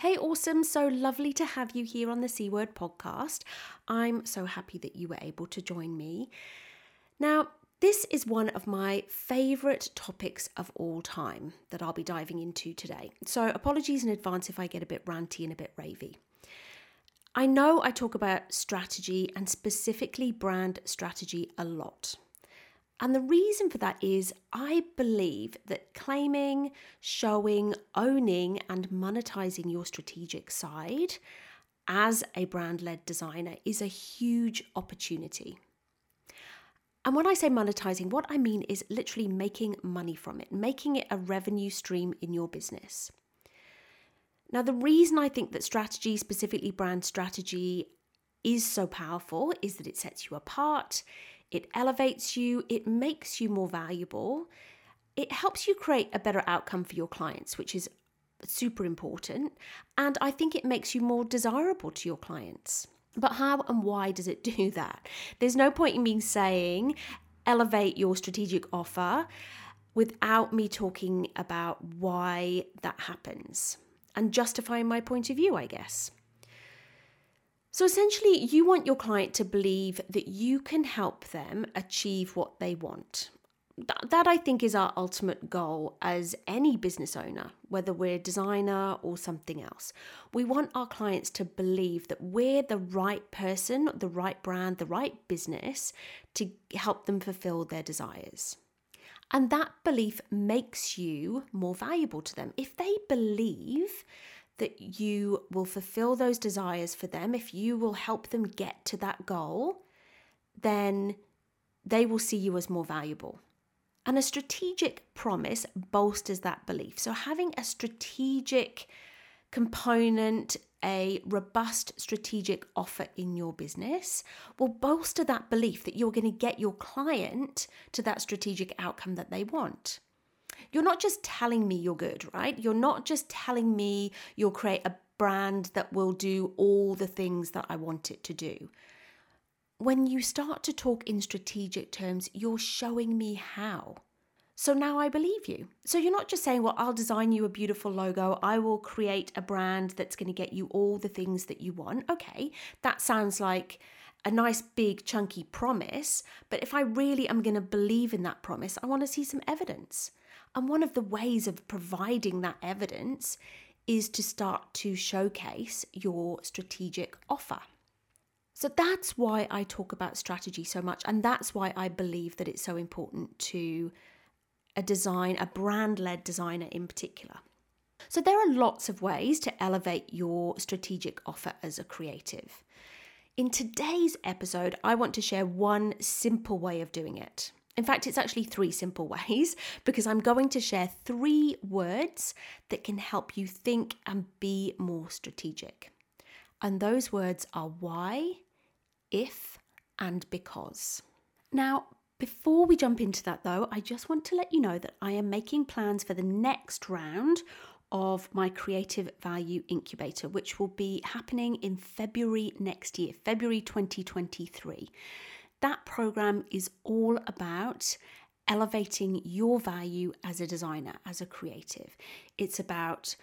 Hey, awesome. So lovely to have you here on the C Word podcast. I'm so happy that you were able to join me. Now, this is one of my favourite topics of all time that I'll be diving into today. So, apologies in advance if I get a bit ranty and a bit ravey. I know I talk about strategy and specifically brand strategy a lot. And the reason for that is I believe that claiming, showing, owning, and monetizing your strategic side as a brand led designer is a huge opportunity. And when I say monetizing, what I mean is literally making money from it, making it a revenue stream in your business. Now, the reason I think that strategy, specifically brand strategy, is so powerful is that it sets you apart, it elevates you, it makes you more valuable, it helps you create a better outcome for your clients, which is super important. And I think it makes you more desirable to your clients. But how and why does it do that? There's no point in me saying elevate your strategic offer without me talking about why that happens and justifying my point of view, I guess. So essentially, you want your client to believe that you can help them achieve what they want. That, I think is our ultimate goal as any business owner, whether we're a designer or something else. We want our clients to believe that we're the right person, the right brand, the right business to help them fulfill their desires. And that belief makes you more valuable to them. If they believe that you will fulfill those desires for them, if you will help them get to that goal, then they will see you as more valuable. And a strategic promise bolsters that belief. So, having a strategic component, a robust strategic offer in your business will bolster that belief that you're going to get your client to that strategic outcome that they want. You're not just telling me you're good, right? You're not just telling me you'll create a brand that will do all the things that I want it to do. When you start to talk in strategic terms, you're showing me how. So now I believe you. So you're not just saying, well, I'll design you a beautiful logo, I will create a brand that's going to get you all the things that you want. Okay, that sounds like a nice big chunky promise, but if I really am going to believe in that promise, I want to see some evidence. And one of the ways of providing that evidence is to start to showcase your strategic offer. So that's why I talk about strategy so much. And that's why I believe that it's so important to a design, a brand led designer in particular. So there are lots of ways to elevate your strategic offer as a creative. In today's episode, I want to share one simple way of doing it. In fact, it's actually three simple ways because I'm going to share three words that can help you think and be more strategic. And those words are why, if, and because. Now, before we jump into that though, I just want to let you know that I am making plans for the next round of my Creative Value Incubator, which will be happening in February next year, February 2023. That program is all about elevating your value as a designer, as a creative. It's about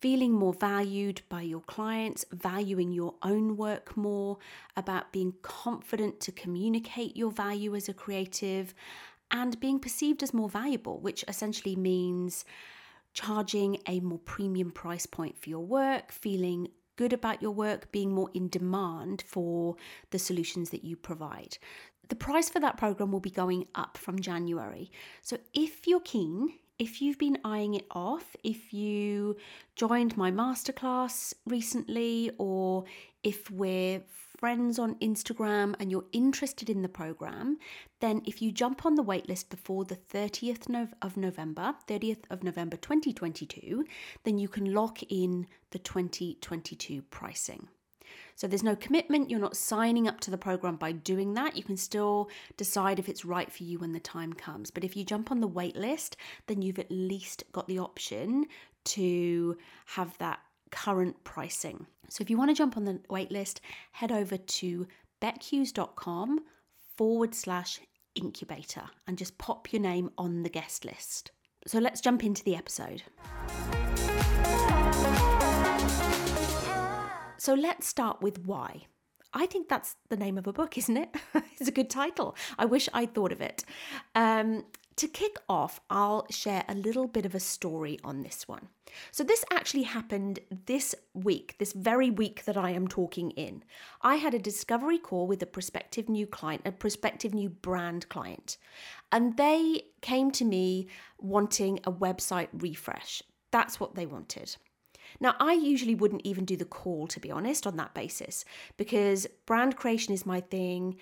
feeling more valued by your clients, valuing your own work more, about being confident to communicate your value as a creative, and being perceived as more valuable, which essentially means charging a more premium price point for your work, feeling good about your work, being more in demand for the solutions that you provide. The price for that program will be going up from January. So if you're keen, if you've been eyeing it off, if you joined my masterclass recently, or if we're friends on Instagram and you're interested in the program, then if you jump on the waitlist before the 30th of November, 30th of November 2022, then you can lock in the 2022 pricing. So there's no commitment, you're not signing up to the program by doing that. You can still decide if it's right for you when the time comes. But if you jump on the wait list, then you've at least got the option to have that current pricing. So if you want to jump on the wait list, head over to beckhughes.com forward slash incubator and just pop your name on the guest list. So let's jump into the episode. So let's start with why. I think that's the name of a book, isn't it? it's a good title. I wish I'd thought of it. Um, to kick off, I'll share a little bit of a story on this one. So, this actually happened this week, this very week that I am talking in. I had a discovery call with a prospective new client, a prospective new brand client, and they came to me wanting a website refresh. That's what they wanted. Now, I usually wouldn't even do the call, to be honest, on that basis, because brand creation is my thing.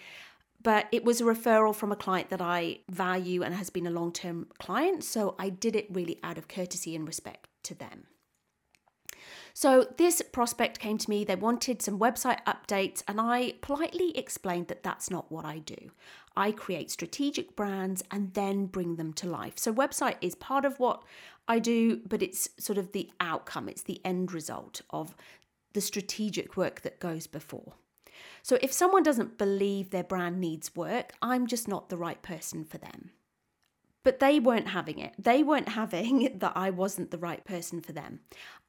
But it was a referral from a client that I value and has been a long term client. So I did it really out of courtesy and respect to them. So this prospect came to me, they wanted some website updates, and I politely explained that that's not what I do. I create strategic brands and then bring them to life. So website is part of what I do, but it's sort of the outcome, it's the end result of the strategic work that goes before. So if someone doesn't believe their brand needs work, I'm just not the right person for them. But they weren't having it. They weren't having that I wasn't the right person for them.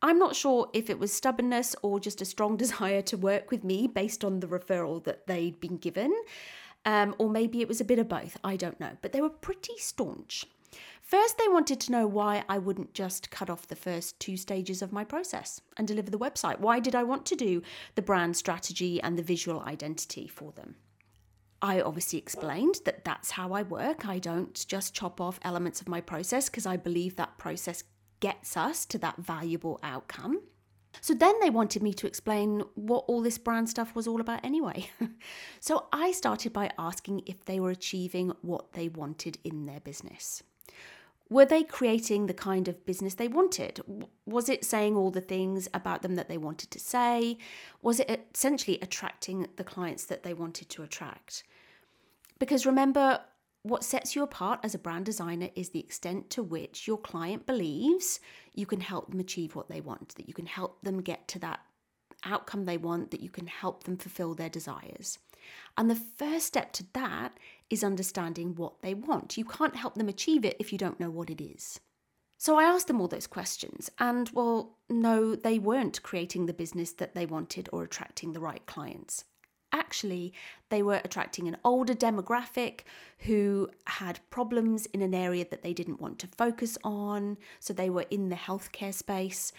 I'm not sure if it was stubbornness or just a strong desire to work with me based on the referral that they'd been given. Um, or maybe it was a bit of both. I don't know. But they were pretty staunch. First, they wanted to know why I wouldn't just cut off the first two stages of my process and deliver the website. Why did I want to do the brand strategy and the visual identity for them? I obviously explained that that's how I work. I don't just chop off elements of my process because I believe that process gets us to that valuable outcome. So then they wanted me to explain what all this brand stuff was all about anyway. so I started by asking if they were achieving what they wanted in their business. Were they creating the kind of business they wanted? Was it saying all the things about them that they wanted to say? Was it essentially attracting the clients that they wanted to attract? Because remember, what sets you apart as a brand designer is the extent to which your client believes you can help them achieve what they want, that you can help them get to that outcome they want, that you can help them fulfill their desires. And the first step to that is understanding what they want. You can't help them achieve it if you don't know what it is. So I asked them all those questions, and well, no, they weren't creating the business that they wanted or attracting the right clients. Actually, they were attracting an older demographic who had problems in an area that they didn't want to focus on. So they were in the healthcare space.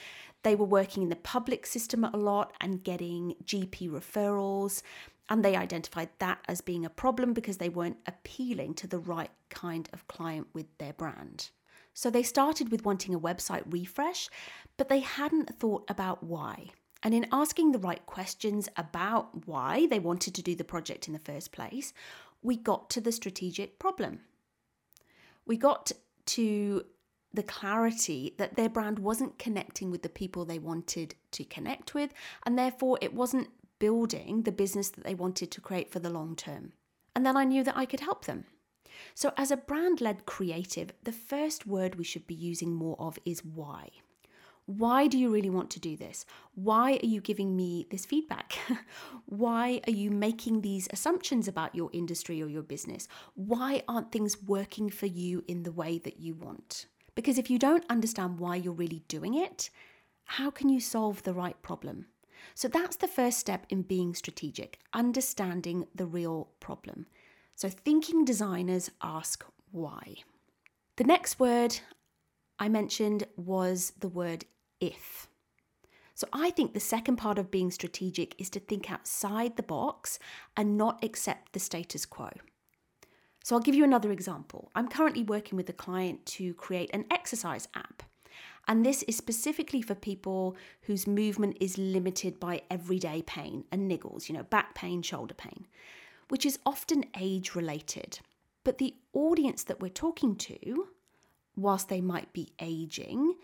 They were working in the public system a lot and getting GP referrals. And they identified that as being a problem because they weren't appealing to the right kind of client with their brand. So they started with wanting a website refresh, but they hadn't thought about why. And in asking the right questions about why they wanted to do the project in the first place, we got to the strategic problem. We got to the clarity that their brand wasn't connecting with the people they wanted to connect with, and therefore it wasn't building the business that they wanted to create for the long term. And then I knew that I could help them. So, as a brand led creative, the first word we should be using more of is why. Why do you really want to do this? Why are you giving me this feedback? Why are you making these assumptions about your industry or your business? Why aren't things working for you in the way that you want? Because if you don't understand why you're really doing it, how can you solve the right problem? So that's the first step in being strategic, understanding the real problem. So thinking designers ask why. The next word I mentioned was the word if. So I think the second part of being strategic is to think outside the box and not accept the status quo. So I'll give you another example. I'm currently working with a client to create an exercise app. And this is specifically for people whose movement is limited by everyday pain and niggles, you know, back pain, shoulder pain, which is often age related. But the audience that we're talking to, whilst they might be aging,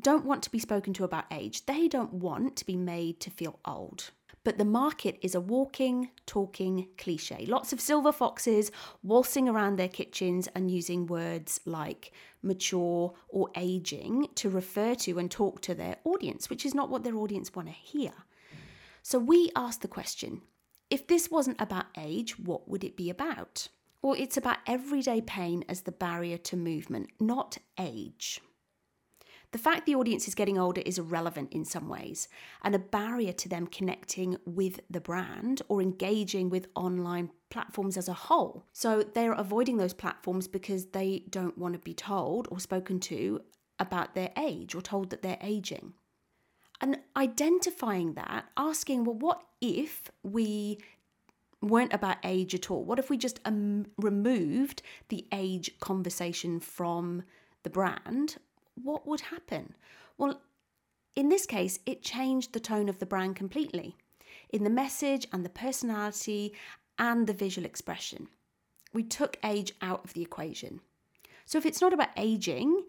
don't want to be spoken to about age. They don't want to be made to feel old. But the market is a walking, talking cliche. Lots of silver foxes waltzing around their kitchens and using words like mature or aging to refer to and talk to their audience, which is not what their audience want to hear. So we asked the question if this wasn't about age, what would it be about? Well, it's about everyday pain as the barrier to movement, not age. The fact the audience is getting older is irrelevant in some ways and a barrier to them connecting with the brand or engaging with online platforms as a whole. So they're avoiding those platforms because they don't want to be told or spoken to about their age or told that they're aging. And identifying that, asking, well, what if we weren't about age at all? What if we just um, removed the age conversation from the brand what would happen? Well, in this case, it changed the tone of the brand completely in the message and the personality and the visual expression. We took age out of the equation. So if it's not about aging,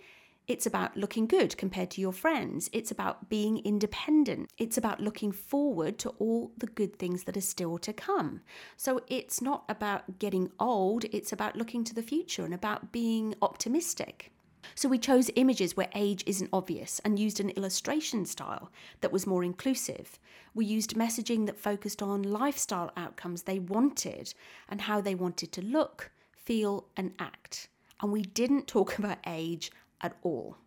it's about looking good compared to your friends. It's about being independent. It's about looking forward to all the good things that are still to come. So it's not about getting old, it's about looking to the future and about being optimistic. So we chose images where age isn't obvious and used an illustration style that was more inclusive. We used messaging that focused on lifestyle outcomes they wanted and how they wanted to look, feel, and act. And we didn't talk about age at all.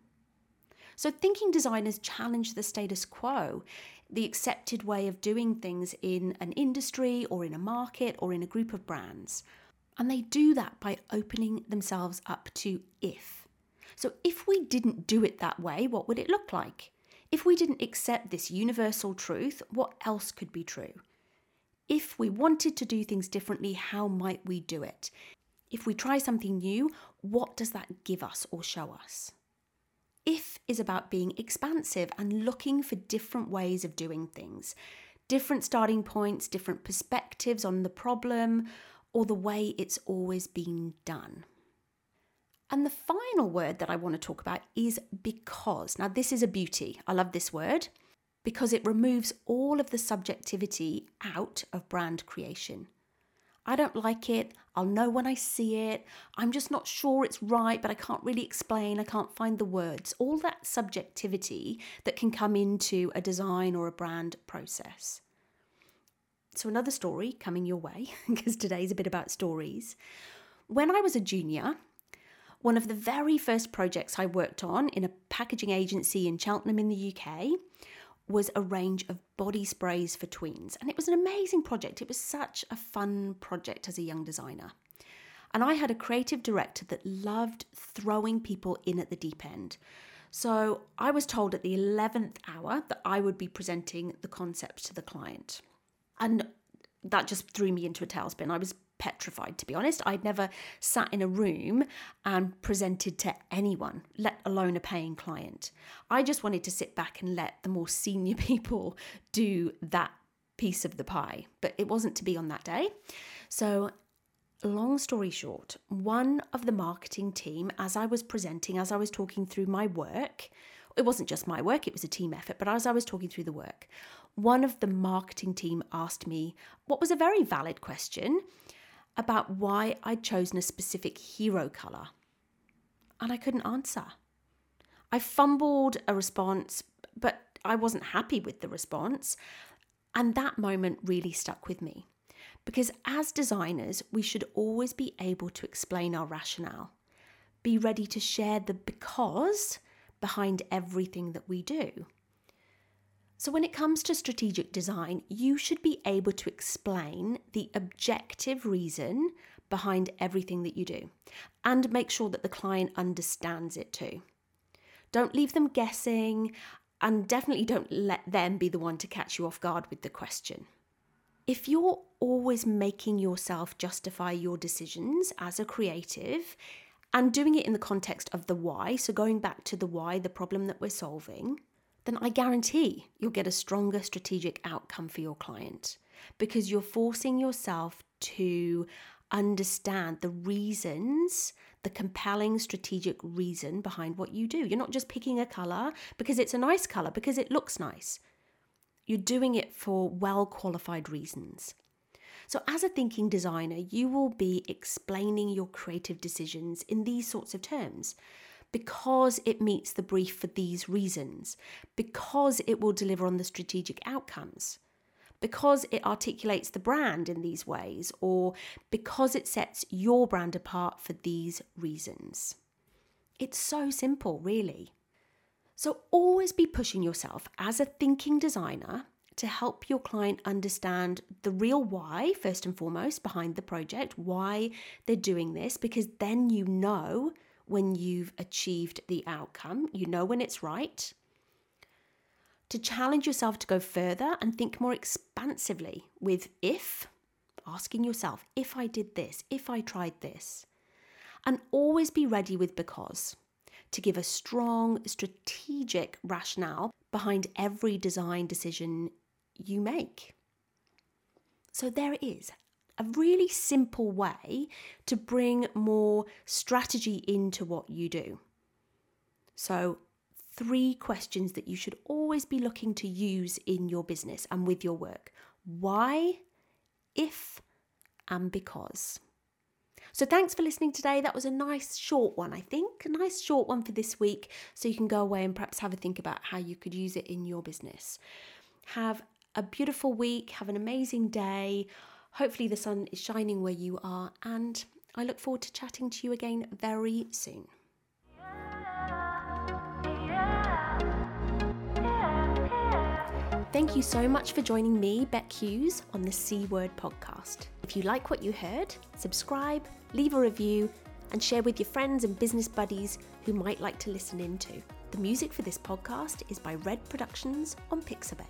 So, thinking designers challenge the status quo, the accepted way of doing things in an industry or in a market or in a group of brands. And they do that by opening themselves up to if. So, if we didn't do it that way, what would it look like? If we didn't accept this universal truth, what else could be true? If we wanted to do things differently, how might we do it? If we try something new, what does that give us or show us? If is about being expansive and looking for different ways of doing things, different starting points, different perspectives on the problem, or the way it's always been done. And the final word that I want to talk about is because. Now, this is a beauty. I love this word because it removes all of the subjectivity out of brand creation. I don't like it. I'll know when I see it. I'm just not sure it's right, but I can't really explain. I can't find the words. All that subjectivity that can come into a design or a brand process. So, another story coming your way, because today's a bit about stories. When I was a junior, one of the very first projects I worked on in a packaging agency in Cheltenham in the UK was a range of body sprays for tweens. And it was an amazing project. It was such a fun project as a young designer. And I had a creative director that loved throwing people in at the deep end. So I was told at the 11th hour that I would be presenting the concept to the client. And that just threw me into a tailspin. I was petrified, to be honest. I'd never sat in a room and presented to anyone, let alone a paying client. I just wanted to sit back and let the more senior people do that piece of the pie, but it wasn't to be on that day. So, long story short, one of the marketing team, as I was presenting, as I was talking through my work, it wasn't just my work, it was a team effort, but as I was talking through the work, one of the marketing team asked me what was a very valid question about why I'd chosen a specific hero colour. And I couldn't answer. I fumbled a response, but I wasn't happy with the response. And that moment really stuck with me. Because as designers, we should always be able to explain our rationale, be ready to share the because behind everything that we do. So, when it comes to strategic design, you should be able to explain the objective reason behind everything that you do and make sure that the client understands it too. Don't leave them guessing and definitely don't let them be the one to catch you off guard with the question. If you're always making yourself justify your decisions as a creative and doing it in the context of the why, so going back to the why, the problem that we're solving, then I guarantee you'll get a stronger strategic outcome for your client because you're forcing yourself to understand the reasons, the compelling strategic reason behind what you do. You're not just picking a color because it's a nice color, because it looks nice. You're doing it for well qualified reasons. So, as a thinking designer, you will be explaining your creative decisions in these sorts of terms because it meets the brief for these reasons, because it will deliver on the strategic outcomes, because it articulates the brand in these ways, or because it sets your brand apart for these reasons. It's so simple, really. So, always be pushing yourself as a thinking designer to help your client understand the real why, first and foremost, behind the project, why they're doing this, because then you know when you've achieved the outcome, you know when it's right. To challenge yourself to go further and think more expansively with if, asking yourself, if I did this, if I tried this. And always be ready with because to give a strong strategic rationale behind every design decision you make. So there it is, a really simple way to bring more strategy into what you do. So, three questions that you should always be looking to use in your business and with your work why, if, and because. So, thanks for listening today. That was a nice short one, I think, a nice short one for this week. So, you can go away and perhaps have a think about how you could use it in your business. Have a beautiful week. Have an amazing day. Hopefully, the sun is shining where you are, and I look forward to chatting to you again very soon. Thank you so much for joining me, Beck Hughes, on the C Word podcast. If you like what you heard, subscribe, leave a review, and share with your friends and business buddies who might like to listen in too. The music for this podcast is by Red Productions on Pixabay.